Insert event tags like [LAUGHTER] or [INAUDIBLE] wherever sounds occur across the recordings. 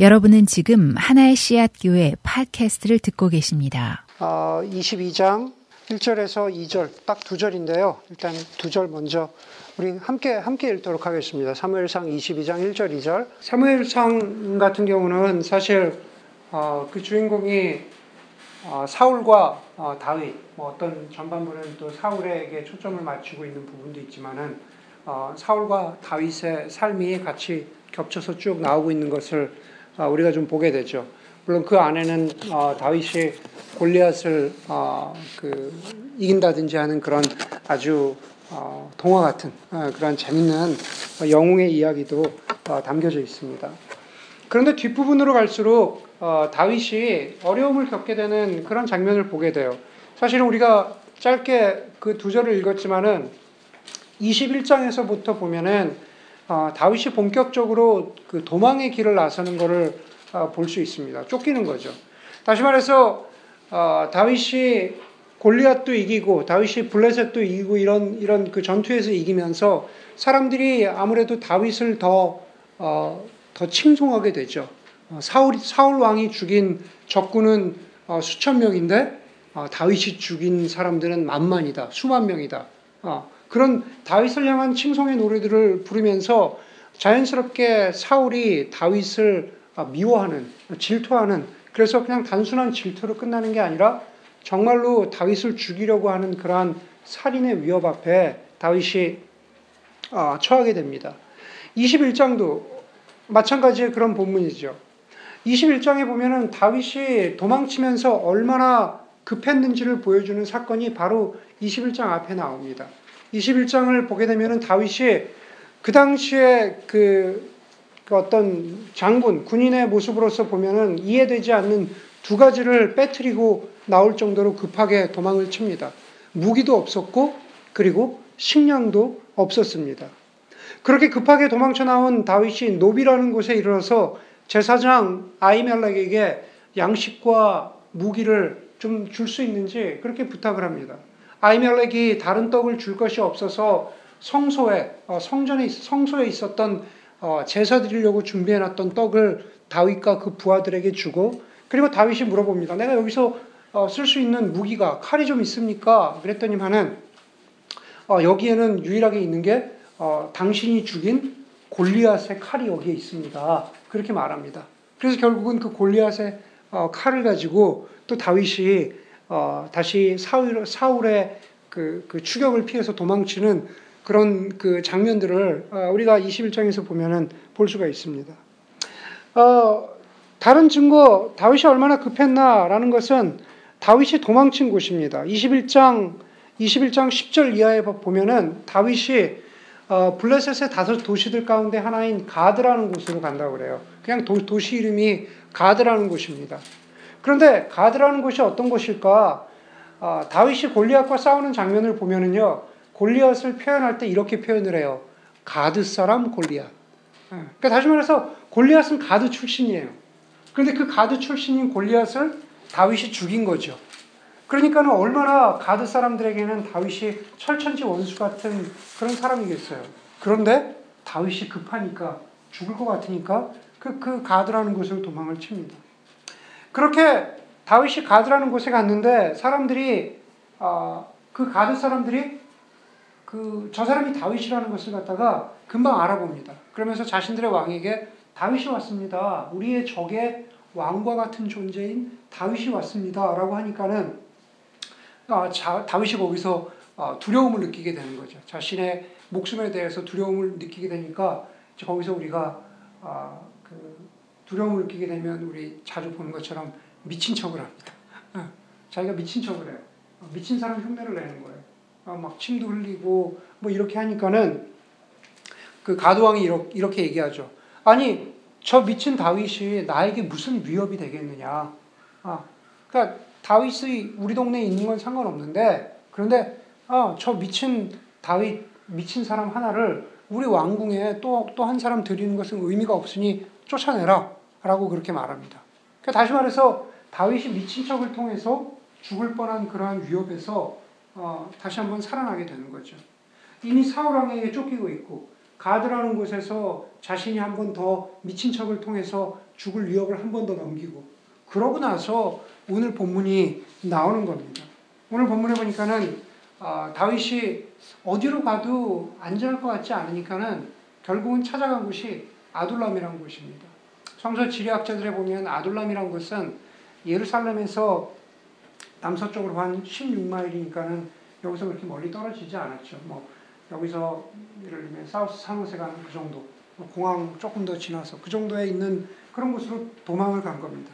여러분은 지금 하나의 씨앗 교회 팟캐스트를 듣고 계십니다. 어, 22장 1절에서 2절 딱 두 절인데요. 일단 두 절 먼저 우리 함께 함께 읽도록 하겠습니다. 사무엘상 22장 1절 2절. 사무엘상 같은 경우는 사실 어, 그 주인공이 어, 사울과 어, 다윗 뭐 어떤 전반부는 또 사울에게 초점을 맞추고 있는 부분도 있지만은 어, 사울과 다윗의 삶이 같이 겹쳐서 쭉 나오고 있는 것을 어, 우리가 좀 보게 되죠. 물론 그 안에는 어, 다윗이 골리앗을 어, 그 이긴다든지 하는 그런 아주 어, 동화 같은 어, 그런 재밌는 영웅의 이야기도 어, 담겨져 있습니다. 그런데 뒷부분으로 갈수록 어, 다윗이 어려움을 겪게 되는 그런 장면을 보게 돼요. 사실은 우리가 짧게 그 두 절을 읽었지만은 21장에서부터 보면은 어, 다윗이 본격적으로 그 도망의 길을 나서는 것을 어, 볼수 있습니다. 쫓기는 거죠. 다시 말해서 어, 다윗이 골리앗도 이기고 다윗이 블레셋도 이기고 이런 이런 그 전투에서 이기면서 사람들이 아무래도 다윗을 더 어, 더 칭송하게 되죠. 어, 사울 사울 왕이 죽인 적군은 어, 수천 명인데 어, 다윗이 죽인 사람들은 만만이다, 수만 명이다. 그런 다윗을 향한 칭송의 노래들을 부르면서 자연스럽게 사울이 다윗을 미워하는, 질투하는, 그래서 그냥 단순한 질투로 끝나는 게 아니라 정말로 다윗을 죽이려고 하는 그러한 살인의 위협 앞에 다윗이 아, 처하게 됩니다. 21장도 마찬가지의 그런 본문이죠. 21장에 보면은 다윗이 도망치면서 얼마나 급했는지를 보여주는 사건이 바로 21장 앞에 나옵니다. 21장을 보게 되면 다윗이 그 당시에 그, 그 어떤 장군, 군인의 모습으로서 보면은 이해되지 않는 두 가지를 빼뜨리고 나올 정도로 급하게 도망을 칩니다. 무기도 없었고, 그리고 식량도 없었습니다. 그렇게 급하게 도망쳐 나온 다윗이 노비라는 곳에 이르러서 제사장 아이멜렉에게 양식과 무기를 좀 줄 수 있는지 그렇게 부탁을 합니다. 아이멜렉이 다른 떡을 줄 것이 없어서 성소에 어, 성전에 성소에 있었던 어, 제사 드리려고 준비해 놨던 떡을 다윗과 그 부하들에게 주고 그리고 다윗이 물어봅니다. 내가 여기서 어, 쓸수 있는 무기가 칼이 좀 있습니까? 그랬더니만은 여기에는 유일하게 있는 게 당신이 죽인 골리앗의 칼이 여기에 있습니다. 그렇게 말합니다. 그래서 결국은 그 골리앗의 칼을 가지고 또 다윗이 어, 다시 사울, 사울의 그, 그 추격을 피해서 도망치는 그런 그 장면들을 어, 우리가 21장에서 보면은 볼 수가 있습니다. 어, 다른 증거, 다윗이 얼마나 급했나라는 것은 다윗이 도망친 곳입니다. 21장, 21장 10절 이하에 보면은 다윗이 어, 블레셋의 다섯 도시들 가운데 하나인 가드라는 곳으로 간다고 그래요. 그냥 도, 도시 이름이 가드라는 곳입니다. 그런데 가드라는 곳이 어떤 곳일까? 아, 다윗이 골리앗과 싸우는 장면을 보면은요, 골리앗을 표현할 때 이렇게 표현을 해요. 가드 사람 골리앗. 예, 그러니까 다시 말해서 골리앗은 가드 출신이에요. 그런데 그 가드 출신인 골리앗을 다윗이 죽인 거죠. 그러니까는 얼마나 가드 사람들에게는 다윗이 철천지 원수 같은 그런 사람이겠어요. 그런데 다윗이 급하니까 죽을 것 같으니까 그, 그 가드라는 곳으로 도망을 칩니다. 그렇게 다윗이 가드라는 곳에 갔는데 사람들이 어, 그 가드 사람들이 그 저 사람이 다윗이라는 것을 갖다가 금방 알아봅니다. 그러면서 자신들의 왕에게 다윗이 왔습니다. 우리의 적의 왕과 같은 존재인 다윗이 왔습니다라고 하니까는 어, 자, 다윗이 거기서 어, 두려움을 느끼게 되는 거죠. 자신의 목숨에 대해서 두려움을 느끼게 되니까 거기서 우리가 어, 그 두려움을 느끼게 되면 우리 자주 보는 것처럼 미친 척을 합니다. 어, 자기가 미친 척을 해요. 어, 미친 사람 흉내를 내는 거예요. 어, 막 침도 흘리고 뭐 이렇게 하니까는 그 가도왕이 이렇게 얘기하죠. 아니 저 미친 다윗이 나에게 무슨 위협이 되겠느냐. 아, 그러니까 다윗이 우리 동네에 있는 건 상관없는데 그런데 아, 저 미친 다윗 미친 사람 하나를 우리 왕궁에 또 또 한 사람 들이는 것은 의미가 없으니 쫓아내라. 라고 그렇게 말합니다. 그러니까 다시 말해서 다윗이 미친 척을 통해서 죽을 뻔한 그러한 위협에서 어, 다시 한번 살아나게 되는 거죠. 이미 사울왕에게 쫓기고 있고 가드라는 곳에서 자신이 한 번 더 미친 척을 통해서 죽을 위협을 한 번 더 넘기고 그러고 나서 오늘 본문이 나오는 겁니다. 오늘 본문에 보니까는 어, 다윗이 어디로 가도 안전할 것 같지 않으니까는 결국은 찾아간 곳이 아둘람이라는 곳입니다. 성서 지리학자들에 보면 아둘람이라는 곳은 예루살렘에서 남서쪽으로 한 16마일이니까는 여기서 그렇게 멀리 떨어지지 않았죠. 뭐 여기서 예를 들면 사우스 산호세 가는 그 정도, 뭐 공항 조금 더 지나서 그 정도에 있는 그런 곳으로 도망을 간 겁니다.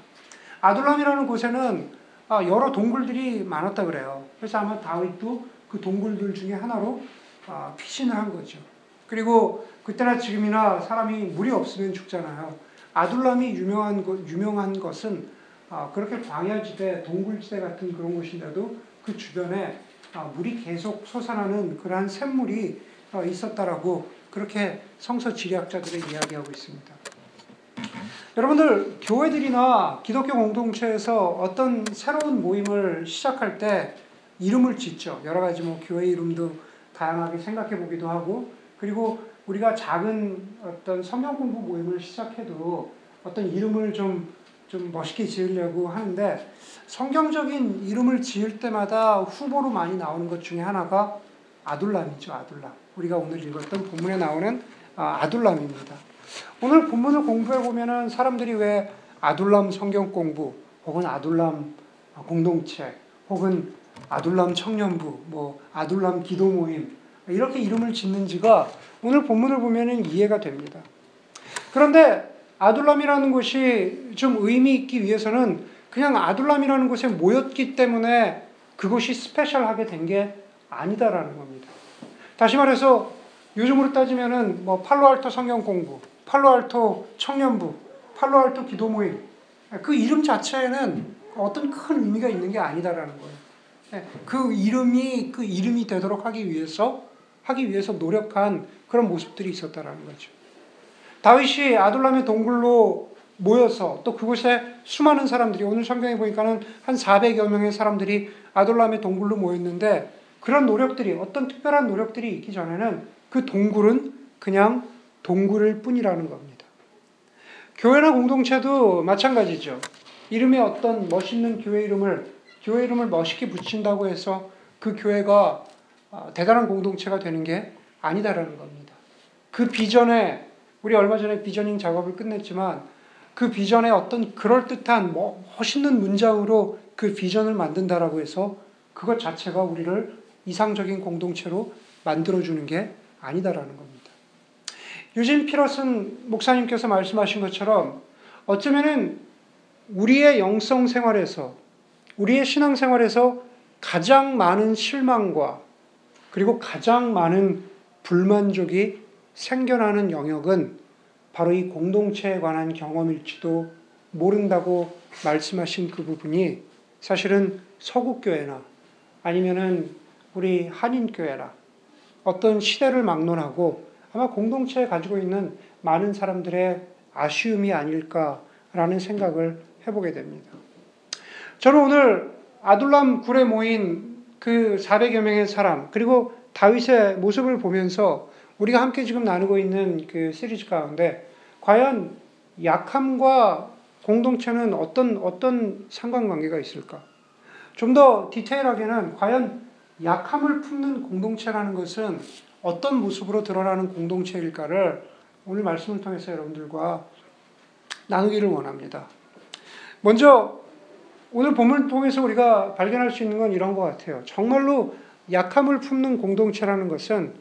아둘람이라는 곳에는 아, 여러 동굴들이 많았다 그래요. 그래서 아마 다윗도 그 동굴들 중에 하나로 아, 피신을 한 거죠. 그리고 그때나 지금이나 사람이 물이 없으면 죽잖아요. 아둘람이 유명한 것, 유명한 것은 아, 그렇게 광야지대, 동굴지대 같은 그런 곳인데도 그 주변에 아, 물이 계속 솟아나는 그러한 샘물이 어, 있었다라고 그렇게 성서 지리학자들이 이야기하고 있습니다. 여러분들 교회들이나 기독교 공동체에서 어떤 새로운 모임을 시작할 때 이름을 짓죠. 여러 가지 뭐 교회 이름도 다양하게 생각해 보기도 하고 그리고 우리가 작은 어떤 성경 공부 모임을 시작해도 어떤 이름을 좀, 좀 멋있게 지으려고 하는데 성경적인 이름을 지을 때마다 후보로 많이 나오는 것 중에 하나가 아둘람이죠. 아둘람. 우리가 오늘 읽었던 본문에 나오는 아, 아둘람입니다. 오늘 본문을 공부해 보면은 사람들이 왜 아둘람 성경 공부 혹은 아둘람 공동체 혹은 아둘람 청년부 뭐 아둘람 기도 모임 이렇게 이름을 짓는지가 오늘 본문을 보면은 이해가 됩니다. 그런데 아둘람이라는 곳이 좀 의미 있기 위해서는 그냥 아둘람이라는 곳에 모였기 때문에 그곳이 스페셜하게 된 게 아니다라는 겁니다. 다시 말해서 요즘으로 따지면은 뭐 팔로알토 성경 공부, 팔로알토 청년부, 팔로알토 기도 모임 그 이름 자체에는 어떤 큰 의미가 있는 게 아니다라는 거예요. 그 이름이 그 이름이 되도록 하기 위해서 하기 위해서 노력한 그런 모습들이 있었다라는 거죠. 다윗이 아둘람의 동굴로 모여서 또 그곳에 수많은 사람들이 오늘 성경에 보니까는 한 400여 명의 사람들이 아둘람의 동굴로 모였는데 그런 노력들이 어떤 특별한 노력들이 있기 전에는 그 동굴은 그냥 동굴일 뿐이라는 겁니다. 교회나 공동체도 마찬가지죠. 이름에 어떤 멋있는 교회 이름을 교회 이름을 멋있게 붙인다고 해서 그 교회가 아, 대단한 공동체가 되는 게 아니다라는 겁니다. 그 비전에 우리 얼마 전에 비저닝 작업을 끝냈지만 그 비전에 어떤 그럴듯한 뭐 멋있는 문장으로 그 비전을 만든다라고 해서 그것 자체가 우리를 이상적인 공동체로 만들어주는 게 아니다라는 겁니다. 유진 피러슨 목사님께서 말씀하신 것처럼 어쩌면은 우리의 영성 생활에서 우리의 신앙 생활에서 가장 많은 실망과 그리고 가장 많은 불만족이 생겨나는 영역은 바로 이 공동체에 관한 경험일지도 모른다고 말씀하신 그 부분이 사실은 서구교회나 아니면은 우리 한인교회나 어떤 시대를 막론하고 아마 공동체에 가지고 있는 많은 사람들의 아쉬움이 아닐까라는 생각을 해보게 됩니다. 저는 오늘 아둘람 굴에 모인 그 400여 명의 사람, 그리고 다윗의 모습을 보면서 우리가 함께 지금 나누고 있는 그 시리즈 가운데 과연 약함과 공동체는 어떤, 어떤 상관관계가 있을까? 좀 더 디테일하게는 과연 약함을 품는 공동체라는 것은 어떤 모습으로 드러나는 공동체일까를 오늘 말씀을 통해서 여러분들과 나누기를 원합니다. 먼저 오늘 본문을 통해서 우리가 발견할 수 있는 건 이런 것 같아요. 정말로 약함을 품는 공동체라는 것은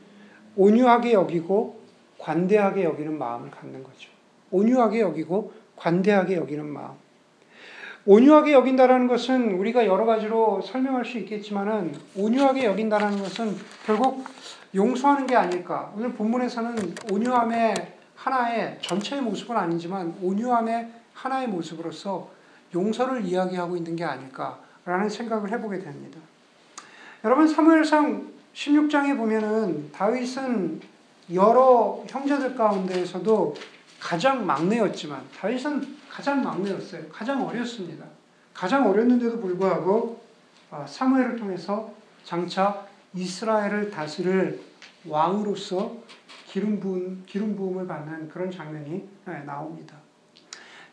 온유하게 여기고 관대하게 여기는 마음을 갖는 거죠. 온유하게 여기고 관대하게 여기는 마음. 온유하게 여긴다라는 것은 우리가 여러 가지로 설명할 수 있겠지만은 온유하게 여긴다라는 것은 결국 용서하는 게 아닐까. 오늘 본문에서는 온유함의 하나의 전체의 모습은 아니지만 온유함의 하나의 모습으로서 용서를 이야기하고 있는 게 아닐까라는 생각을 해보게 됩니다. 여러분 사무엘상 16장에 보면은 다윗은 여러 형제들 가운데에서도 가장 막내였지만 다윗은 가장 막내였어요. 가장 어렸습니다. 가장 어렸는데도 불구하고 아, 사무엘을 통해서 장차 이스라엘을 다스릴 왕으로서 기름 부음, 기름 부음을 받는 그런 장면이 네, 나옵니다.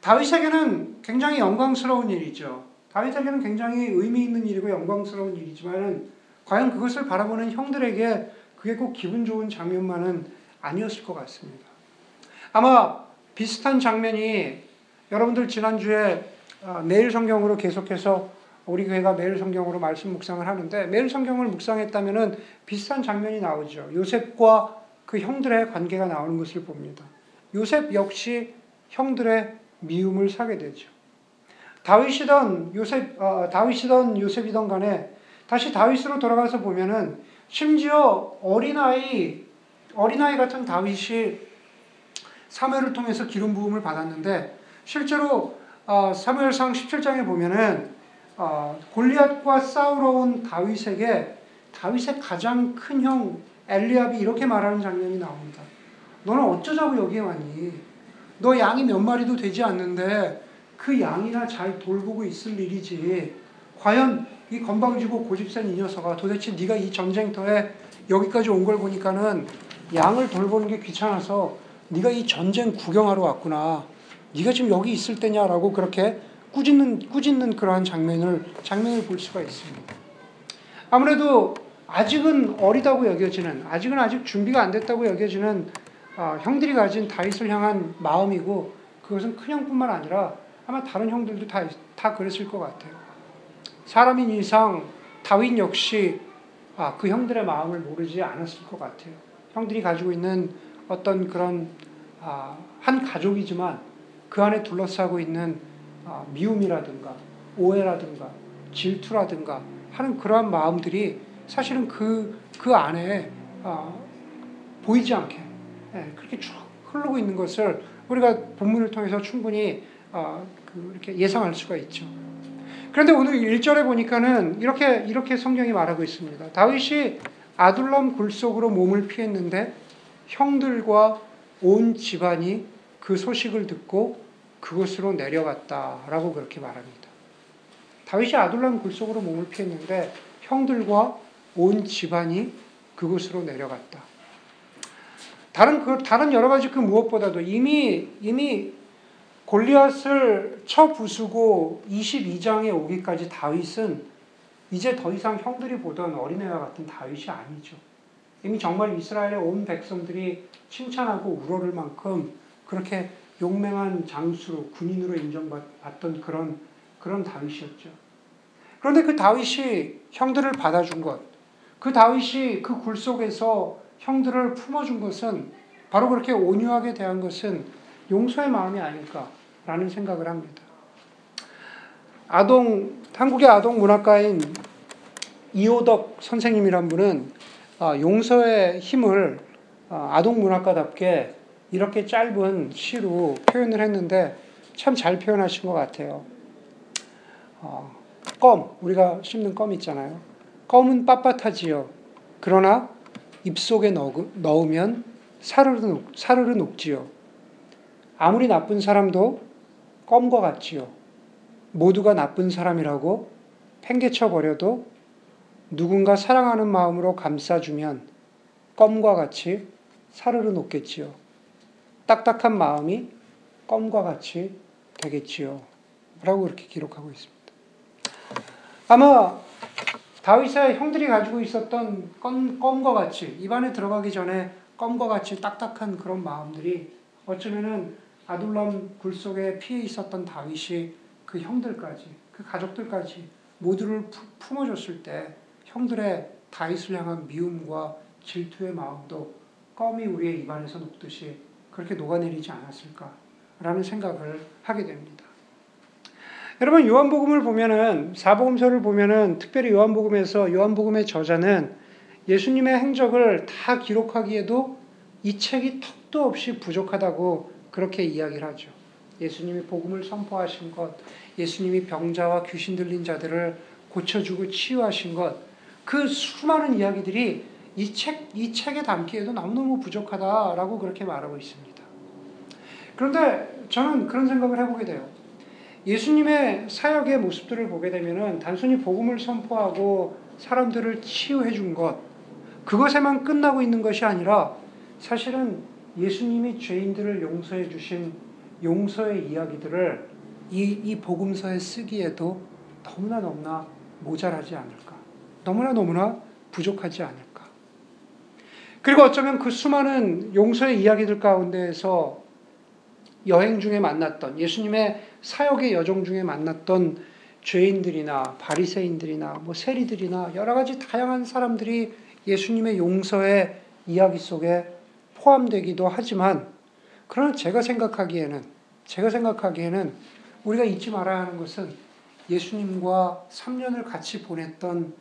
다윗에게는 굉장히 영광스러운 일이죠. 다윗에게는 굉장히 의미 있는 일이고 영광스러운 일이지만 과연 그것을 바라보는 형들에게 그게 꼭 기분 좋은 장면만은 아니었을 것 같습니다. 아마 비슷한 장면이 여러분들 지난주에 어, 매일 성경으로 계속해서 우리 교회가 매일 성경으로 말씀 묵상을 하는데 매일 성경을 묵상했다면은 비슷한 장면이 나오죠. 요셉과 그 형들의 관계가 나오는 것을 봅니다. 요셉 역시 형들의 미움을 사게 되죠. 다윗이던 요셉, 어, 다윗이던 요셉이던 간에 다시 다윗으로 돌아가서 보면은 심지어 어린아이, 어린아이 같은 다윗이 사무엘을 통해서 기름 부음을 받았는데 실제로 어, 사무엘상 17장에 보면은 어, 골리앗과 싸우러 온 다윗에게 다윗의 가장 큰 형 엘리압이 이렇게 말하는 장면이 나옵니다. 너는 어쩌자고 여기에 왔니? 너 양이 몇 마리도 되지 않는데 그 양이나 잘 돌보고 있을 일이지. 과연 이 건방지고 고집센 이 녀석아 도대체 네가 이 전쟁터에 여기까지 온 걸 보니까는 양을 돌보는 게 귀찮아서 네가 이 전쟁 구경하러 왔구나. 네가 지금 여기 있을 때냐라고 그렇게 꾸짖는 꾸짖는 그러한 장면을 장면을 볼 수가 있습니다. 아무래도 아직은 어리다고 여겨지는 아직은 아직 준비가 안 됐다고 여겨지는 어, 형들이 가진 다윗을 향한 마음이고 그것은 큰 형뿐만 아니라 아마 다른 형들도 다, 다 그랬을 것 같아요. 사람인 이상 다윗 역시 아, 그 형들의 마음을 모르지 않았을 것 같아요. 형들이 가지고 있는 어떤 그런 아, 한 가족이지만 그 안에 둘러싸고 있는 아, 미움이라든가 오해라든가 질투라든가 하는 그러한 마음들이 사실은 그, 그 안에 아, 보이지 않게 예, 그렇게 쭉 흐르고 있는 것을 우리가 본문을 통해서 충분히 아, 그 이렇게 예상할 수가 있죠. 그런데 오늘 1절에 보니까는 이렇게, 이렇게 성경이 말하고 있습니다. 다윗이 아둘람 굴속으로 몸을 피했는데 형들과 온 집안이 그 소식을 듣고 그곳으로 내려갔다라고 그렇게 말합니다. 다윗이 아둘람 굴속으로 몸을 피했는데 형들과 온 집안이 그곳으로 내려갔다. 다른 그 다른 여러 가지 그 무엇보다도 이미 이미 골리앗을 쳐 부수고 22장에 오기까지 다윗은 이제 더 이상 형들이 보던 어린애와 같은 다윗이 아니죠. 이미 정말 이스라엘의 온 백성들이 칭찬하고 우러를 만큼 그렇게 용맹한 장수로 군인으로 인정받던 그런 그런 다윗이었죠. 그런데 그 다윗이 형들을 받아준 것, 그 다윗이 그 굴 속에서 형들을 품어준 것은 바로 그렇게 온유하게 대한 것은 용서의 마음이 아닐까라는 생각을 합니다. 아동 한국의 아동 문학가인 이호덕 선생님이란 분은 아, 용서의 힘을 아, 아동 문학가답게 이렇게 짧은 시로 표현을 했는데 참 잘 표현하신 것 같아요. 어, 껌, 우리가 씹는 껌 있잖아요. 껌은 빳빳하지요. 그러나 입속에 넣으면 사르르, 사르르 녹지요. 아무리 나쁜 사람도 껌과 같지요. 모두가 나쁜 사람이라고 팽개쳐 버려도 누군가 사랑하는 마음으로 감싸주면 껌과 같이 사르르 녹겠지요. 딱딱한 마음이 껌과 같이 되겠지요. 라고 그렇게 기록하고 있습니다. 아마 다윗의 형들이 가지고 있었던 껌, 껌과 같이 입안에 들어가기 전에 껌과 같이 딱딱한 그런 마음들이 어쩌면은 아둘람 굴 속에 피해 있었던 다윗이 그 형들까지 그 가족들까지 모두를 품어줬을 때 형들의 다윗을 향한 미움과 질투의 마음도 껌이 우리의 입안에서 녹듯이 그렇게 녹아내리지 않았을까라는 생각을 하게 됩니다. 여러분 요한복음을 보면은 사복음서를 보면은 특별히 요한복음에서 요한복음의 저자는 예수님의 행적을 다 기록하기에도 이 책이 턱도 없이 부족하다고 그렇게 이야기를 하죠. 예수님이 복음을 선포하신 것, 예수님이 병자와 귀신 들린 자들을 고쳐주고 치유하신 것, 그 수많은 이야기들이 이 책, 이 책에 담기에도 너무너무 부족하다라고 그렇게 말하고 있습니다. 그런데 저는 그런 생각을 해보게 돼요. 예수님의 사역의 모습들을 보게 되면은 단순히 복음을 선포하고 사람들을 치유해 준 것, 그것에만 끝나고 있는 것이 아니라 사실은 예수님이 죄인들을 용서해 주신 용서의 이야기들을 이, 이 복음서에 쓰기에도 너무나 너무나 모자라지 않을까. 너무나 너무나 부족하지 않을까. 그리고 어쩌면 그 수많은 용서의 이야기들 가운데에서 여행 중에 만났던 예수님의 사역의 여정 중에 만났던 죄인들이나 바리새인들이나 뭐 세리들이나 여러 가지 다양한 사람들이 예수님의 용서의 이야기 속에 포함되기도 하지만 그러나 제가 생각하기에는 제가 생각하기에는 우리가 잊지 말아야 하는 것은 예수님과 3년을 같이 보냈던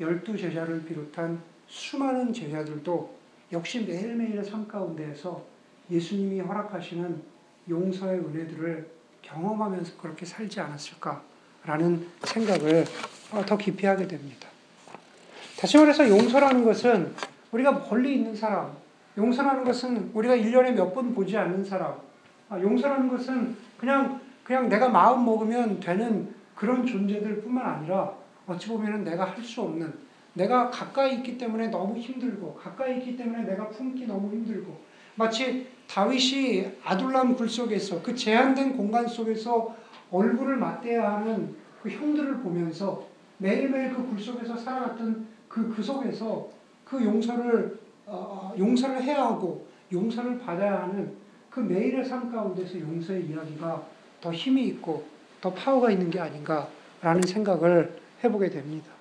열두 제자를 비롯한 수많은 제자들도 역시 매일매일의 삶 가운데에서 예수님이 허락하시는 용서의 은혜들을 경험하면서 그렇게 살지 않았을까라는 생각을 더 깊이 하게 됩니다. 다시 말해서 용서라는 것은 우리가 멀리 있는 사람, 용서라는 것은 우리가 1년에 몇 번 보지 않는 사람, 아, 용서라는 것은 그냥, 그냥 내가 마음 먹으면 되는 그런 존재들 뿐만 아니라 어찌 보면 내가 할 수 없는, 내가 가까이 있기 때문에 너무 힘들고, 가까이 있기 때문에 내가 품기 너무 힘들고, 마치 다윗이 아둘람 굴 속에서 그 제한된 공간 속에서 얼굴을 맞대야 하는 그 형들을 보면서 매일매일 그 굴 속에서 살아갔던 그, 그 속에서 그 용서를, 어, 어, 용서를 해야 하고 용서를 받아야 하는 그 매일의 삶 가운데서 용서의 이야기가 더 힘이 있고 더 파워가 있는 게 아닌가라는 생각을 해보게 됩니다.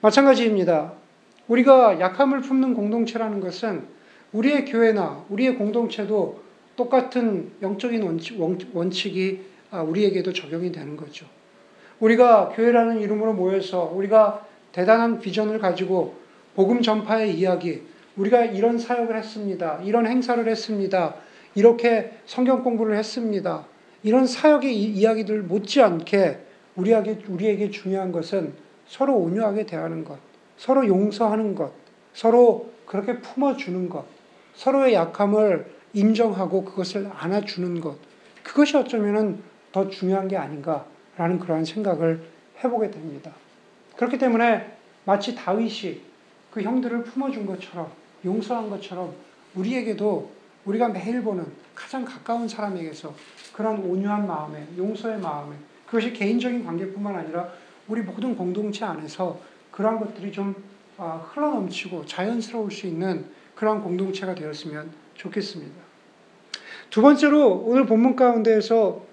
마찬가지입니다. 우리가 약함을 품는 공동체라는 것은 우리의 교회나 우리의 공동체도 똑같은 영적인 원칙, 이 아, 우리에게도 적용이 되는 거죠. 우리가 교회라는 이름으로 모여서 우리가 대단한 비전을 가지고 복음 전파의 이야기, 우리가 이런 사역을 했습니다. 이런 행사를 했습니다. 이렇게 성경 공부를 했습니다. 이런 사역의 이야기들 못지않게 우리에게, 우리에게 중요한 것은 서로 온유하게 대하는 것, 서로 용서하는 것, 서로 그렇게 품어주는 것, 서로의 약함을 인정하고 그것을 안아주는 것, 그것이 어쩌면 더 중요한 게 아닌가라는 그러한 생각을 해보게 됩니다. 그렇기 때문에 마치 다윗이 그 형들을 품어준 것처럼 용서한 것처럼 우리에게도 우리가 매일 보는 가장 가까운 사람에게서 그런 온유한 마음에 용서의 마음에 그것이 개인적인 관계뿐만 아니라 우리 모든 공동체 안에서 그러한 것들이 좀 아, 흘러넘치고 자연스러울 수 있는 그러한 공동체가 되었으면 좋겠습니다. 두 번째로 오늘 본문 가운데에서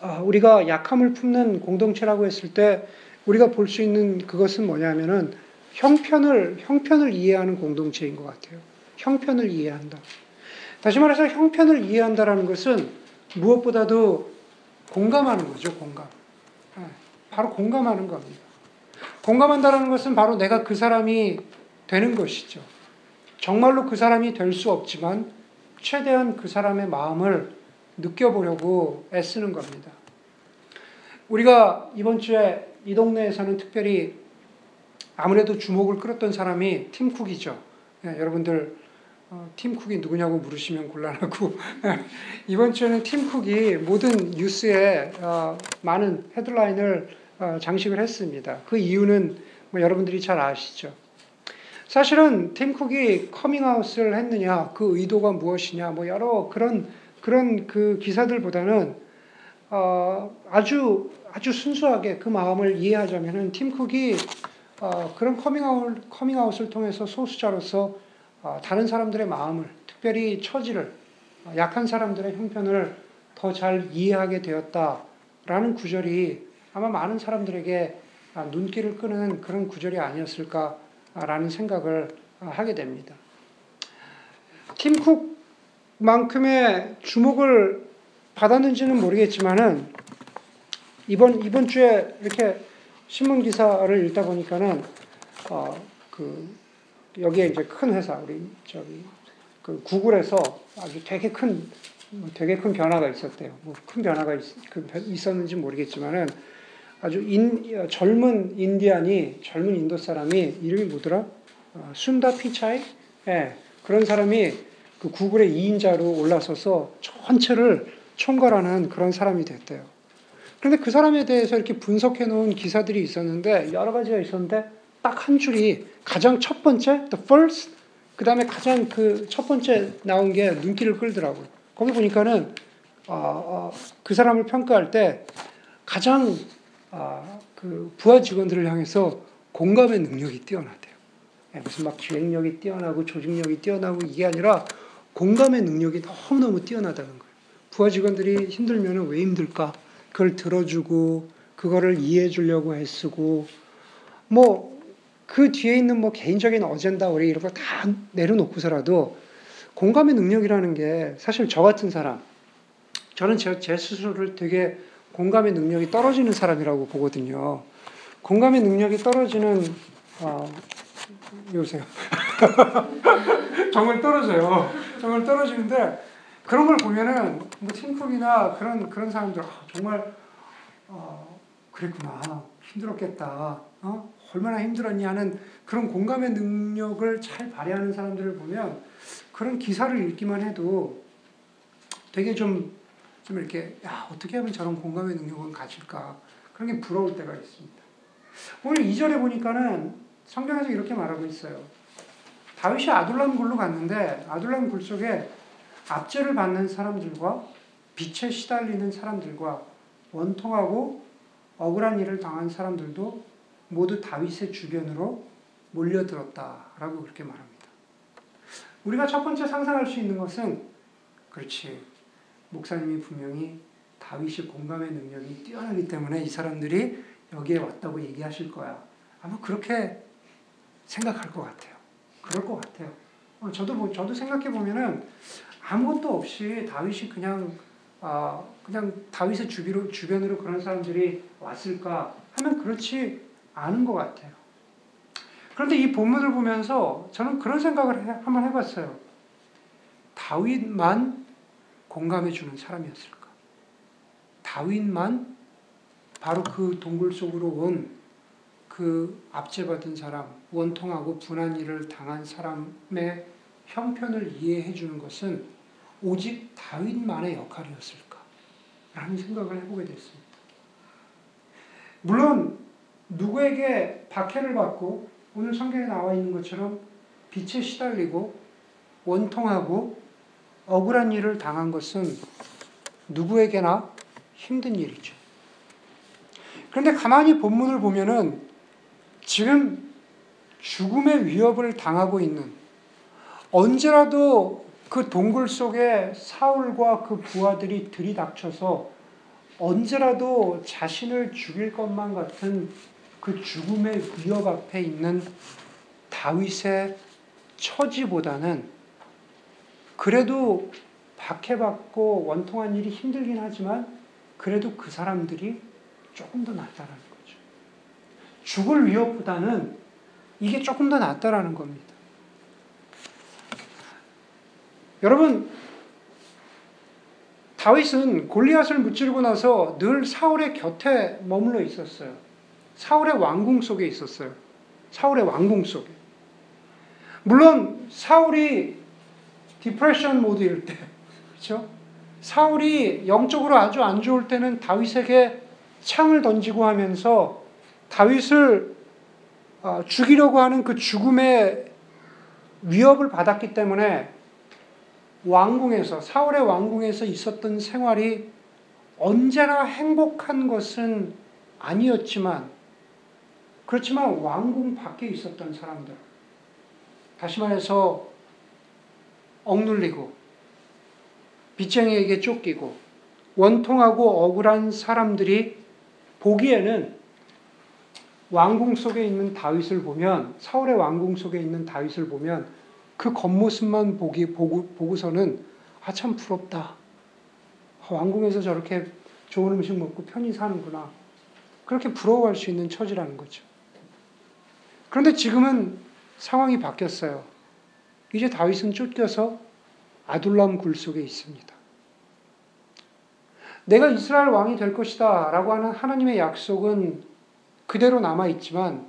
아, 우리가 약함을 품는 공동체라고 했을 때 우리가 볼 수 있는 그것은 뭐냐면은 형편을 형편을 이해하는 공동체인 것 같아요. 형편을 이해한다. 다시 말해서 형편을 이해한다라는 것은 무엇보다도 공감하는 거죠, 공감. 네, 바로 공감하는 겁니다. 공감한다라는 것은 바로 내가 그 사람이 되는 것이죠. 정말로 그 사람이 될 수 없지만 최대한 그 사람의 마음을 느껴보려고 애쓰는 겁니다. 우리가 이번 주에 이 동네에서는 특별히 아무래도 주목을 끌었던 사람이 팀 쿡이죠. 네, 여러분들 어, 팀 쿡이 누구냐고 물으시면 곤란하고 [LAUGHS] 이번 주에는 팀 쿡이 모든 뉴스에 어, 많은 헤드라인을 어, 장식을 했습니다. 그 이유는 뭐 여러분들이 잘 아시죠. 사실은 팀 쿡이 커밍아웃을 했느냐, 그 의도가 무엇이냐, 뭐 여러 그런 그런 그 기사들보다는 어, 아주 아주 순수하게 그 마음을 이해하자면은 팀 쿡이 어, 그런 커밍아웃 커밍아웃을 통해서 소수자로서 어, 다른 사람들의 마음을, 특별히 처지를, 어, 약한 사람들의 형편을 더 잘 이해하게 되었다라는 구절이 아마 많은 사람들에게 아, 눈길을 끄는 그런 구절이 아니었을까라는 생각을 아, 하게 됩니다. 팀쿡만큼의 주목을 받았는지는 모르겠지만은 이번 이번 주에 이렇게 신문 기사를 읽다 보니까는 어 그 여기에 이제 큰 회사 우리 저기 그 구글에서 아주 되게 큰 되게 큰 변화가 있었대요. 뭐 큰 변화가 있, 그 있었는지 모르겠지만은 아주 인, 젊은 인디안이 젊은 인도 사람이 이름이 뭐더라? 어, 순다 피차이? 예, 그런 사람이 그 구글의 2인자로 올라서서 전체를 총괄하는 그런 사람이 됐대요. 그런데 그 사람에 대해서 이렇게 분석해 놓은 기사들이 있었는데 여러 가지가 있었는데 딱 한 줄이 가장 첫 번째, the first, 그 다음에 가장 그 첫 번째 나온 게 눈길을 끌더라고요. 거기 보니까는 어, 어, 그 사람을 평가할 때 가장 어, 그 부하 직원들을 향해서 공감의 능력이 뛰어나대요. 예, 무슨 막 기획력이 뛰어나고 조직력이 뛰어나고 이게 아니라 공감의 능력이 너무너무 뛰어나다는 거예요. 부하 직원들이 힘들면 왜 힘들까? 그걸 들어주고 그거를 이해해 주려고 애쓰고 뭐 그 뒤에 있는 뭐 개인적인 어젠다 우리 이런 거다 내려놓고서라도 공감의 능력이라는 게 사실 저 같은 사람 저는 제, 제 스스로를 되게 공감의 능력이 떨어지는 사람이라고 보거든요. 공감의 능력이 떨어지는 어, 여보세요. [LAUGHS] 정말 떨어져요. 정말 떨어지는데 그런 걸 보면은 뭐 팀쿡이나 그런 그런 사람들 아, 정말 어, 그랬구나 힘들었겠다. 어? 얼마나 힘들었냐 하는 그런 공감의 능력을 잘 발휘하는 사람들을 보면 그런 기사를 읽기만 해도 되게 좀, 좀 이렇게, 야, 어떻게 하면 저런 공감의 능력을 가질까. 그런 게 부러울 때가 있습니다. 오늘 2절에 보니까는 성경에서 이렇게 말하고 있어요. 다윗이 아둘람 굴로 갔는데 아둘람 굴 속에 압제를 받는 사람들과 빛에 시달리는 사람들과 원통하고 억울한 일을 당한 사람들도 모두 다윗의 주변으로 몰려들었다라고 그렇게 말합니다. 우리가 첫 번째 상상할 수 있는 것은 그렇지 목사님이 분명히 다윗이 공감의 능력이 뛰어나기 때문에 이 사람들이 여기에 왔다고 얘기하실 거야. 아마 그렇게 생각할 것 같아요. 그럴 것 같아요. 어, 저도 뭐, 저도 생각해 보면은 아무것도 없이 다윗이 그냥 아 그냥 다윗의 주비로, 주변으로 그런 사람들이 왔을까 하면 그렇지 않은 것 같아요. 그런데 이 본문을 보면서 저는 그런 생각을 해, 한번 해봤어요. 다윗만 공감해 주는 사람이었을까? 다윗만 바로 그 동굴 속으로 온 그 압제받은 사람, 원통하고 분한 일을 당한 사람의 형편을 이해해 주는 것은 오직 다윗만의 역할이었을까? 라는 생각을 해보게 됐습니다. 물론, 누구에게 박해를 받고 오늘 성경에 나와 있는 것처럼 빛에 시달리고 원통하고 억울한 일을 당한 것은 누구에게나 힘든 일이죠. 그런데 가만히 본문을 보면은 지금 죽음의 위협을 당하고 있는 언제라도 그 동굴 속에 사울과 그 부하들이 들이닥쳐서 언제라도 자신을 죽일 것만 같은 그 죽음의 위협 앞에 있는 다윗의 처지보다는 그래도 박해받고 원통한 일이 힘들긴 하지만 그래도 그 사람들이 조금 더 낫다라는 거죠. 죽을 위협보다는 이게 조금 더 낫다라는 겁니다. 여러분, 다윗은 골리앗을 무찌르고 나서 늘 사울의 곁에 머물러 있었어요. 사울의 왕궁 속에 있었어요. 사울의 왕궁 속에. 물론 사울이 디프레션 모드일 때, 그렇죠? 사울이 영적으로 아주 안 좋을 때는 다윗에게 창을 던지고 하면서 다윗을 어, 죽이려고 하는 그 죽음의 위협을 받았기 때문에 왕궁에서 사울의 왕궁에서 있었던 생활이 언제나 행복한 것은 아니었지만 그렇지만 왕궁 밖에 있었던 사람들, 다시 말해서 억눌리고 빚쟁이에게 쫓기고 원통하고 억울한 사람들이 보기에는 왕궁 속에 있는 다윗을 보면 사울의 왕궁 속에 있는 다윗을 보면 그 겉모습만 보기 보고, 보고서는 아 참 부럽다. 왕궁에서 저렇게 좋은 음식 먹고 편히 사는구나. 그렇게 부러워할 수 있는 처지라는 거죠. 그런데 지금은 상황이 바뀌었어요. 이제 다윗은 쫓겨서 아둘람 굴 속에 있습니다. 내가 이스라엘 왕이 될 것이다 라고 하는 하나님의 약속은 그대로 남아있지만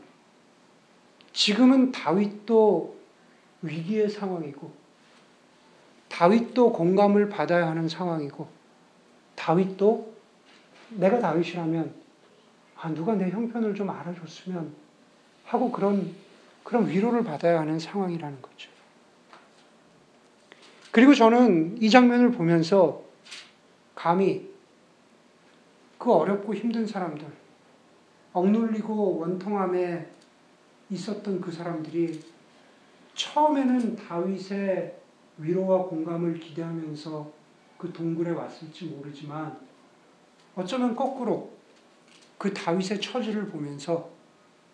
지금은 다윗도 위기의 상황이고 다윗도 공감을 받아야 하는 상황이고 다윗도 내가 다윗이라면 아, 누가 내 형편을 좀 알아줬으면 하고 그런, 그런 위로를 받아야 하는 상황이라는 거죠. 그리고 저는 이 장면을 보면서 감히 그 어렵고 힘든 사람들, 억눌리고 원통함에 있었던 그 사람들이 처음에는 다윗의 위로와 공감을 기대하면서 그 동굴에 왔을지 모르지만 어쩌면 거꾸로 그 다윗의 처지를 보면서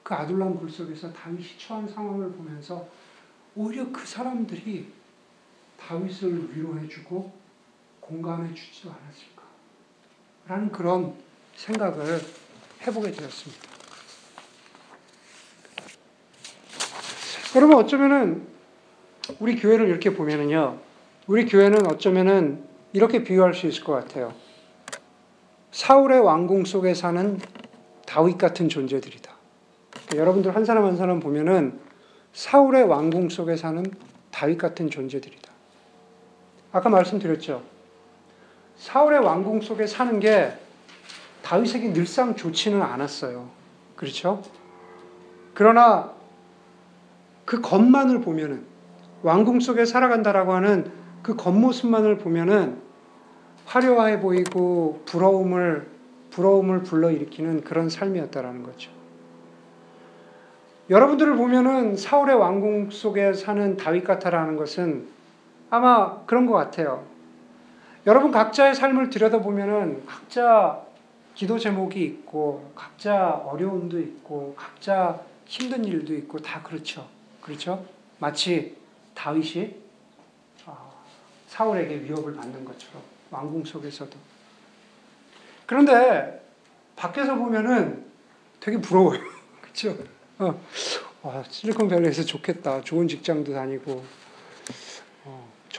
그 아둘람 굴 속에서 다윗이 처한 상황을 보면서 오히려 그 사람들이 다윗을 위로해주고 공감해주지도 않았을까? 라는 그런 생각을 해보게 되었습니다. 그러면 어쩌면은 우리 교회를 이렇게 보면은요, 우리 교회는 어쩌면은 이렇게 비유할 수 있을 것 같아요. 사울의 왕궁 속에 사는 다윗 같은 존재들이다. 여러분들 한 사람 한 사람 보면은 사울의 왕궁 속에 사는 다윗 같은 존재들이다. 아까 말씀드렸죠. 사울의 왕궁 속에 사는 게 다윗에게 늘상 좋지는 않았어요. 그렇죠? 그러나 그 겉만을 보면은 왕궁 속에 살아간다라고 하는 그 겉모습만을 보면은 화려해 보이고 부러움을 부러움을 불러일으키는 그런 삶이었다라는 거죠. 여러분들을 보면은 사울의 왕궁 속에 사는 다윗 같아라는 것은 아마 그런 것 같아요. 여러분 각자의 삶을 들여다보면은 각자 기도 제목이 있고 각자 어려움도 있고 각자 힘든 일도 있고 다 그렇죠. 그렇죠? 마치 다윗이 어, 사울에게 위협을 받는 것처럼 왕궁 속에서도. 그런데 밖에서 보면은 되게 부러워요. [LAUGHS] 그렇죠? 어, 와, 실리콘밸리에서 좋겠다. 좋은 직장도 다니고 어,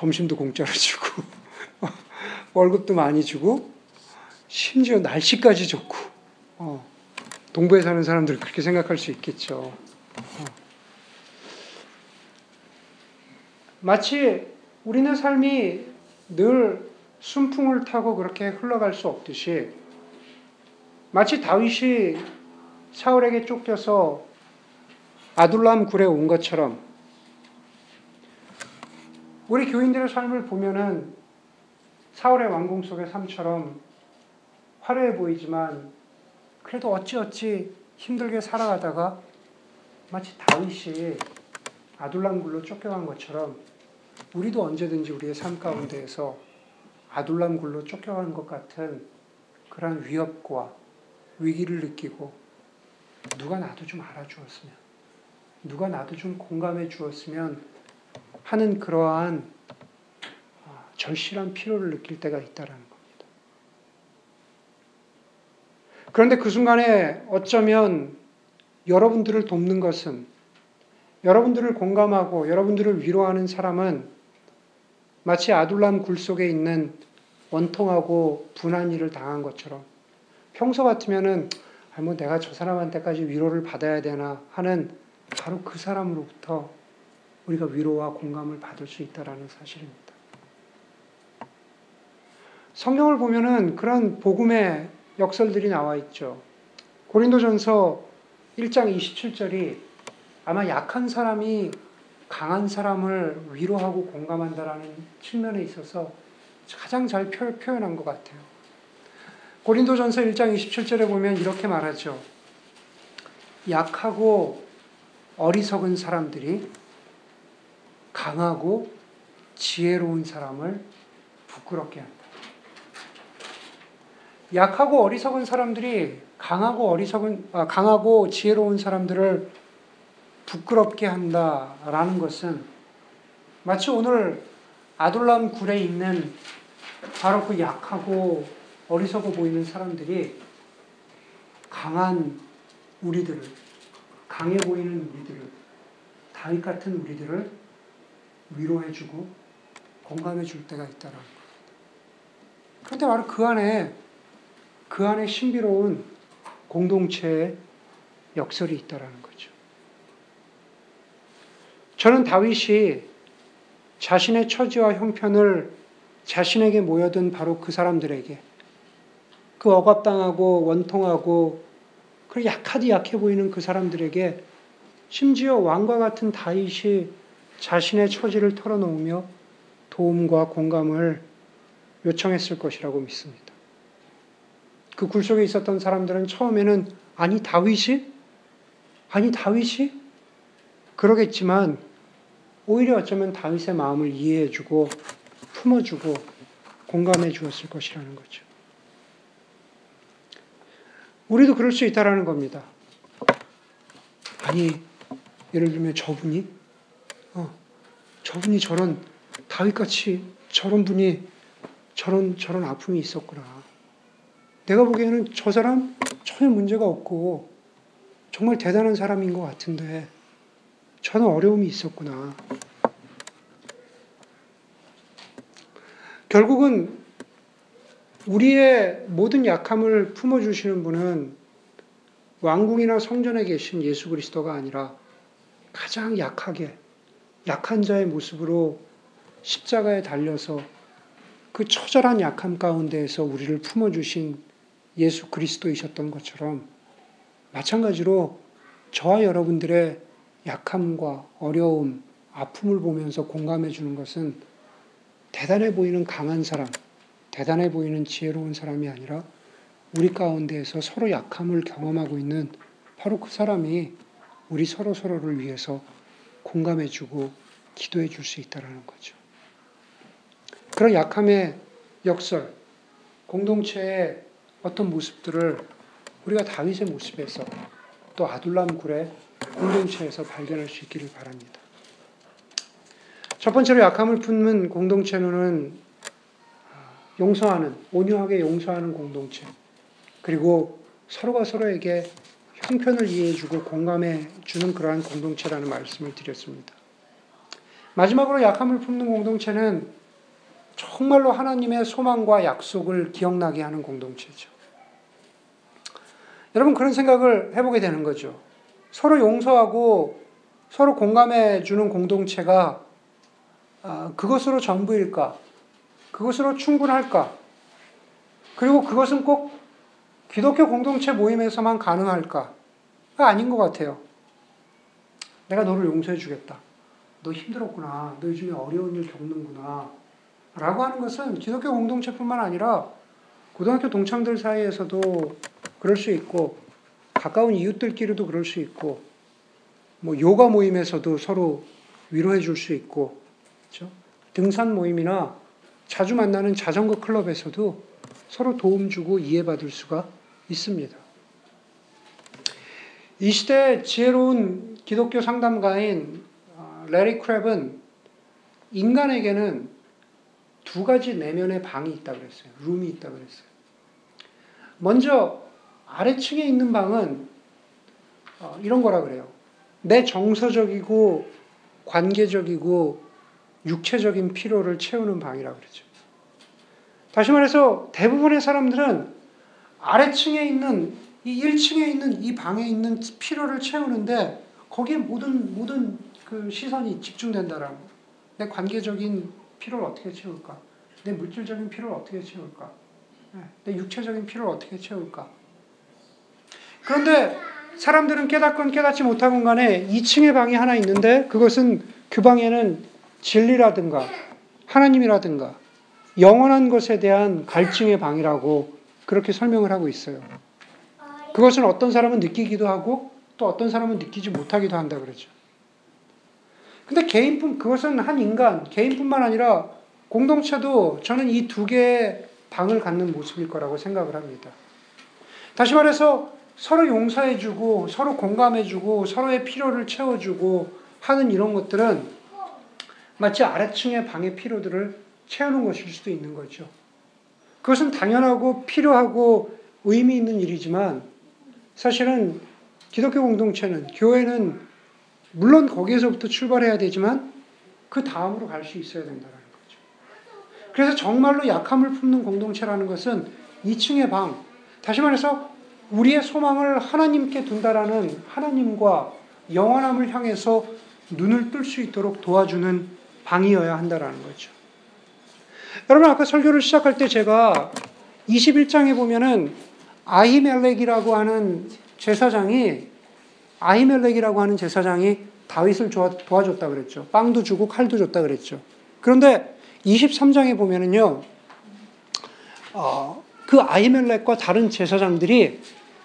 점심도 공짜로 주고 [LAUGHS] 월급도 많이 주고 심지어 날씨까지 좋고 어, 동부에 사는 사람들 그렇게 생각할 수 있겠죠. 어. 마치 우리는 삶이 늘 순풍을 타고 그렇게 흘러갈 수 없듯이 마치 다윗이 사울에게 쫓겨서 아둘람 굴에 온 것처럼 우리 교인들의 삶을 보면은 사울의 왕궁 속의 삶처럼 화려해 보이지만 그래도 어찌어찌 힘들게 살아가다가 마치 다윗이 아둘람 굴로 쫓겨간 것처럼 우리도 언제든지 우리의 삶 가운데에서 아둘람 굴로 쫓겨간 것 같은 그러한 위협과 위기를 느끼고 누가 나도 좀 알아주었으면, 누가 나도 좀 공감해 주었으면 하는 그러한 아, 절실한 필요를 느낄 때가 있다라는 겁니다. 그런데 그 순간에 어쩌면 여러분들을 돕는 것은 여러분들을 공감하고 여러분들을 위로하는 사람은 마치 아둘람 굴 속에 있는 원통하고 분한 일을 당한 것처럼 평소 같으면은 아, 뭐 내가 저 사람한테까지 위로를 받아야 되나 하는 바로 그 사람으로부터 우리가 위로와 공감을 받을 수 있다라는 사실입니다. 성경을 보면은 그런 복음의 역설들이 나와 있죠. 고린도전서 1장 27절이 아마 약한 사람이 강한 사람을 위로하고 공감한다라는 측면에 있어서 가장 잘 표현한 것 같아요. 고린도전서 1장 27절에 보면 이렇게 말하죠. 약하고 어리석은 사람들이 강하고 지혜로운 사람을 부끄럽게 한다. 약하고 어리석은 사람들이 강하고 어리석은 아, 강하고 지혜로운 사람들을 부끄럽게 한다라는 것은 마치 오늘 아둘람 굴에 있는 바로 그 약하고 어리석어 보이는 사람들이 강한 우리들을 강해 보이는 우리들을 다윗 같은 우리들을 위로해주고 공감해 줄 때가 있다라는 겁니다. 그런데 바로 그 안에 그 안에 신비로운 공동체의 역설이 있다라는 거죠. 저는 다윗이 자신의 처지와 형편을 자신에게 모여든 바로 그 사람들에게 그 억압당하고 원통하고 그 약하디 약해 보이는 그 사람들에게 심지어 왕과 같은 다윗이 자신의 처지를 털어놓으며 도움과 공감을 요청했을 것이라고 믿습니다. 그 굴 속에 있었던 사람들은 처음에는 아니 다윗이 아니 다윗이 그러겠지만 오히려 어쩌면 다윗의 마음을 이해해주고 품어주고 공감해 주었을 것이라는 거죠. 우리도 그럴 수 있다라는 겁니다. 아니 예를 들면 저분이 어, 저분이 저런 다윗같이 저런 분이 저런 저런 아픔이 있었구나. 내가 보기에는 저 사람 전혀 문제가 없고 정말 대단한 사람인 것 같은데 저는 어려움이 있었구나. 결국은 우리의 모든 약함을 품어주시는 분은 왕궁이나 성전에 계신 예수 그리스도가 아니라 가장 약하게, 약한 자의 모습으로 십자가에 달려서 그 처절한 약함 가운데에서 우리를 품어주신 예수 그리스도이셨던 것처럼 마찬가지로 저와 여러분들의 약함과 어려움, 아픔을 보면서 공감해 주는 것은 대단해 보이는 강한 사람, 대단해 보이는 지혜로운 사람이 아니라 우리 가운데에서 서로 약함을 경험하고 있는 바로 그 사람이 우리 서로 서로를 위해서 공감해 주고 기도해 줄 수 있다는 거죠. 그런 약함의 역설, 공동체의 어떤 모습들을 우리가 다윗의 모습에서 또 아둘람 굴의 공동체에서 발견할 수 있기를 바랍니다. 첫 번째로 약함을 품는 공동체는 용서하는, 온유하게 용서하는 공동체. 그리고 서로가 서로에게 형편을 이해해주고 공감해 주는 그러한 공동체라는 말씀을 드렸습니다. 마지막으로 약함을 품는 공동체는 정말로 하나님의 소망과 약속을 기억나게 하는 공동체죠. 여러분 그런 생각을 해보게 되는 거죠. 서로 용서하고 서로 공감해 주는 공동체가 아, 그것으로 전부일까? 그것으로 충분할까? 그리고 그것은 꼭 기독교 공동체 모임에서만 가능할까? 아닌 것 같아요. 내가 너를 용서해 주겠다. 너 힘들었구나. 너 요즘에 어려운 일 겪는구나. 라고 하는 것은 기독교 공동체뿐만 아니라 고등학교 동창들 사이에서도 그럴 수 있고, 가까운 이웃들끼리도 그럴 수 있고, 뭐 요가 모임에서도 서로 위로해 줄 수 있고, 그렇죠? 등산 모임이나 자주 만나는 자전거 클럽에서도 서로 도움 주고 이해받을 수가 있습니다. 이 시대 지혜로운 기독교 상담가인 어, 레리 크랩은 인간에게는 두 가지 내면의 방이 있다 그랬어요. 룸이 있다 그랬어요. 먼저 아래층에 있는 방은 어, 이런 거라 그래요. 내 정서적이고 관계적이고 육체적인 피로를 채우는 방이라 그러죠. 다시 말해서 대부분의 사람들은 아래층에 있는 이 1층에 있는 이 방에 있는 피로를 채우는데 거기에 모든 모든 그 시선이 집중된다라는 내 관계적인 피로를 어떻게 채울까? 내 물질적인 피로를 어떻게 채울까? 네, 내 육체적인 피로를 어떻게 채울까? 그런데 사람들은 깨닫건 깨닫지 못하건 간에 2층의 방이 하나 있는데 그것은 그 방에는 진리라든가 하나님이라든가 영원한 것에 대한 갈증의 방이라고 그렇게 설명을 하고 있어요. 그것은 어떤 사람은 느끼기도 하고 또 어떤 사람은 느끼지 못하기도 한다 그러죠. 근데 개인뿐 그것은 한 인간 개인뿐만 아니라 공동체도 저는 이 두 개의 방을 갖는 모습일 거라고 생각을 합니다. 다시 말해서 서로 용서해주고 서로 공감해주고 서로의 필요를 채워주고 하는 이런 것들은 마치 아래층의 방의 필요들을 채우는 것일 수도 있는 거죠. 그것은 당연하고 필요하고 의미 있는 일이지만 사실은 기독교 공동체는 교회는 물론 거기에서부터 출발해야 되지만 그 다음으로 갈 수 있어야 된다는 거죠. 그래서 정말로 약함을 품는 공동체라는 것은 2층의 방, 다시 말해서 우리의 소망을 하나님께 둔다라는 하나님과 영원함을 향해서 눈을 뜰 수 있도록 도와주는 방이어야 한다라는 거죠. 여러분 아까 설교를 시작할 때 제가 21장에 보면은 아히멜렉이라고 하는 제사장이 아히멜렉이라고 하는 제사장이 다윗을 도와줬다 그랬죠. 빵도 주고 칼도 줬다 그랬죠. 그런데 23장에 보면은요. 어, 그 아히멜렉과 다른 제사장들이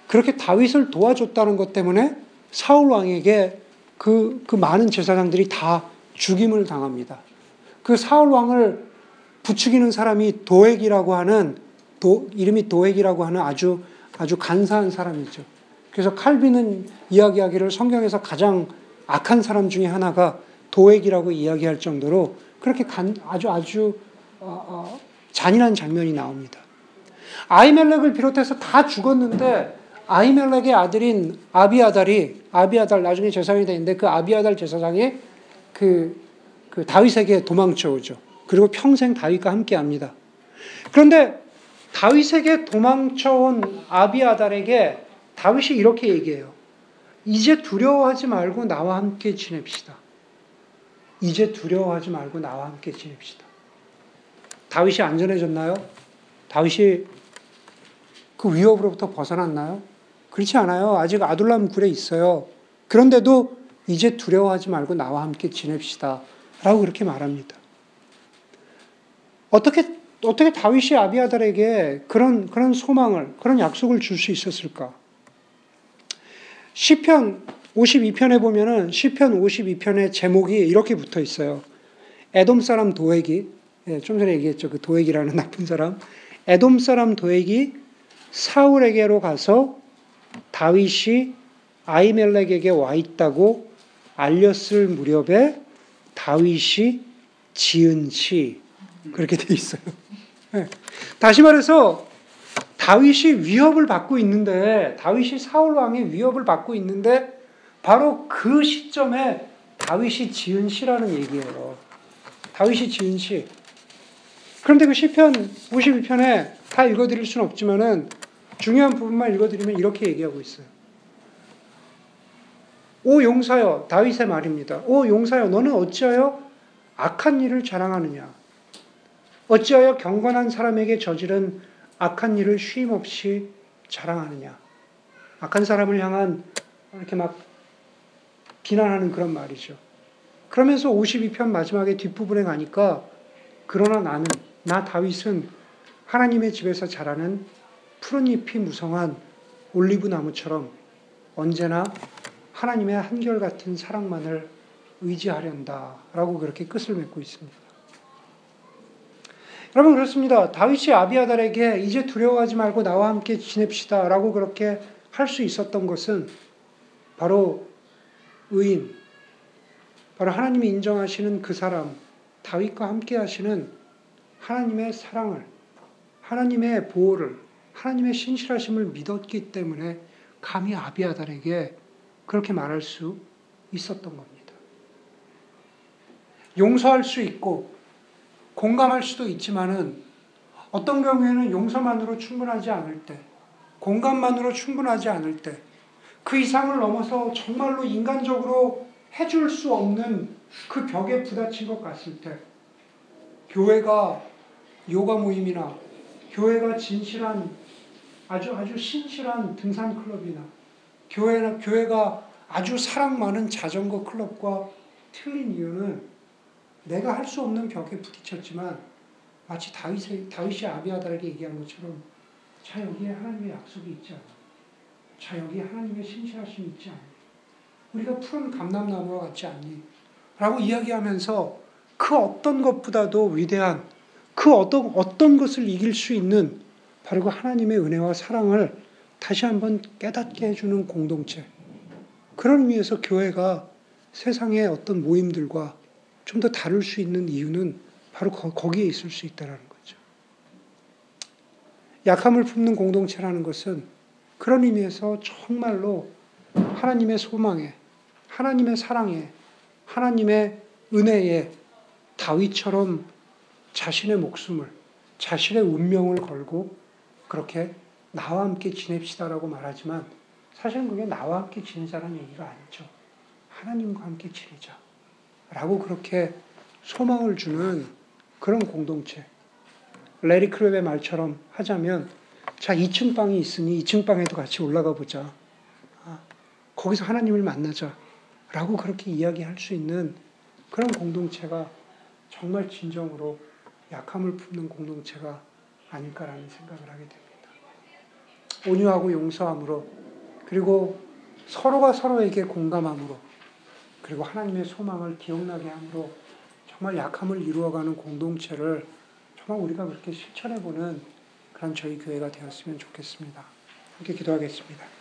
그렇게 다윗을 도와줬다는 것 때문에 사울 왕에게 그, 그 많은 제사장들이 다 죽임을 당합니다. 그 사울 왕을 부추기는 사람이 도액이라고 하는 도, 이름이 도액이라고 하는 아주 아주 간사한 사람이죠. 그래서 칼빈은 이야기하기를 성경에서 가장 악한 사람 중에 하나가 도액이라고 이야기할 정도로 그렇게 간, 아주 아주 어, 어, 잔인한 장면이 나옵니다. 아이멜렉을 비롯해서 다 죽었는데 아이멜렉의 아들인 아비아달이 아비아달 나중에 제사장이 되는데 그 아비아달 제사장이 그, 그 다윗에게 도망쳐 오죠. 그리고 평생 다윗과 함께합니다. 그런데 다윗에게 도망쳐온 아비아달에게 다윗이 이렇게 얘기해요. 이제 두려워하지 말고 나와 함께 지냅시다. 이제 두려워하지 말고 나와 함께 지냅시다. 다윗이 안전해졌나요? 다윗이 그 위협으로부터 벗어났나요? 그렇지 않아요. 아직 아둘람 굴에 있어요. 그런데도 이제 두려워하지 말고 나와 함께 지냅시다. 라고 그렇게 말합니다. 어떻게, 어떻게 다윗이 아비아달에게 그런, 그런 소망을, 그런 약속을 줄 수 있었을까? 시편 52편에 보면은 시편 52편의 제목이 이렇게 붙어 있어요. 에돔 사람 도액이 예, 좀 전에 얘기했죠. 그 도액이라는 [LAUGHS] 나쁜 사람. 에돔 사람 도액이 사울에게로 가서 다윗이 아이멜렉에게 와 있다고 알렸을 무렵에 다윗이 지은 시 그렇게 돼 있어요. 예. 다시 말해서 다윗이 위협을 받고 있는데 다윗이 사울 왕의 위협을 받고 있는데 바로 그 시점에 다윗이 지은 시라는 얘기예요. 다윗이 지은 시. 그런데 그 시편 52편에 다 읽어드릴 수는 없지만은 중요한 부분만 읽어드리면 이렇게 얘기하고 있어요. 오 용사여 다윗의 말입니다. 오 용사여 너는 어찌하여 악한 일을 자랑하느냐? 어찌하여 경건한 사람에게 저지른 악한 일을 쉼 없이 자랑하느냐. 악한 사람을 향한 이렇게 막 비난하는 그런 말이죠. 그러면서 52편 마지막에 뒷부분에 가니까 그러나 나는 나 다윗은 하나님의 집에서 자라는 푸른 잎이 무성한 올리브 나무처럼 언제나 하나님의 한결같은 사랑만을 의지하련다라고 그렇게 끝을 맺고 있습니다. 여러분 그렇습니다. 다윗이 아비아달에게 이제 두려워하지 말고 나와 함께 지냅시다라고 그렇게 할 수 있었던 것은 바로 의인, 바로 하나님이 인정하시는 그 사람, 다윗과 함께 하시는 하나님의 사랑을, 하나님의 보호를, 하나님의 신실하심을 믿었기 때문에 감히 아비아달에게 그렇게 말할 수 있었던 겁니다. 용서할 수 있고 공감할 수도 있지만은 어떤 경우에는 용서만으로 충분하지 않을 때, 공감만으로 충분하지 않을 때, 그 이상을 넘어서 정말로 인간적으로 해줄 수 없는 그 벽에 부딪힌 것 같을 때, 교회가 요가 모임이나 교회가 진실한 아주 아주 신실한 등산 클럽이나 교회나 교회가 아주 사랑 많은 자전거 클럽과 틀린 이유는 내가 할 수 없는 벽에 부딪혔지만 마치 다윗이, 다윗이 아비아달에게 얘기한 것처럼 자 여기에 하나님의 약속이 있지 않아. 자 여기에 하나님의 신실하심이 있지 않니. 우리가 푸른 감람나무와 같지 않니. 라고 이야기하면서 그 어떤 것보다도 위대한 그 어떤, 어떤 것을 이길 수 있는 바로 그 하나님의 은혜와 사랑을 다시 한번 깨닫게 해주는 공동체. 그런 의미에서 교회가 세상의 어떤 모임들과 좀 더 다룰 수 있는 이유는 바로 거, 기에 있을 수 있다는 거죠. 약함을 품는 공동체라는 것은 그런 의미에서 정말로 하나님의 소망에, 하나님의 사랑에, 하나님의 은혜에 다윗처럼 자신의 목숨을, 자신의 운명을 걸고 그렇게 나와 함께 지냅시다라고 말하지만 사실은 그게 나와 함께 지내자는 얘기가 아니죠. 하나님과 함께 지내자. 라고 그렇게 소망을 주는 그런 공동체. 레리 크랩의 말처럼 하자면, 자, 2층 방이 있으니 2층 방에도 같이 올라가 보자. 아, 거기서 하나님을 만나자. 라고 그렇게 이야기할 수 있는 그런 공동체가 정말 진정으로 약함을 품는 공동체가 아닐까라는 생각을 하게 됩니다. 온유하고 용서함으로 그리고 서로가 서로에게 공감함으로 그리고 하나님의 소망을 기억나게 함으로 정말 약함을 이루어가는 공동체를 정말 우리가 그렇게 실천해보는 그런 저희 교회가 되었으면 좋겠습니다. 함께 기도하겠습니다.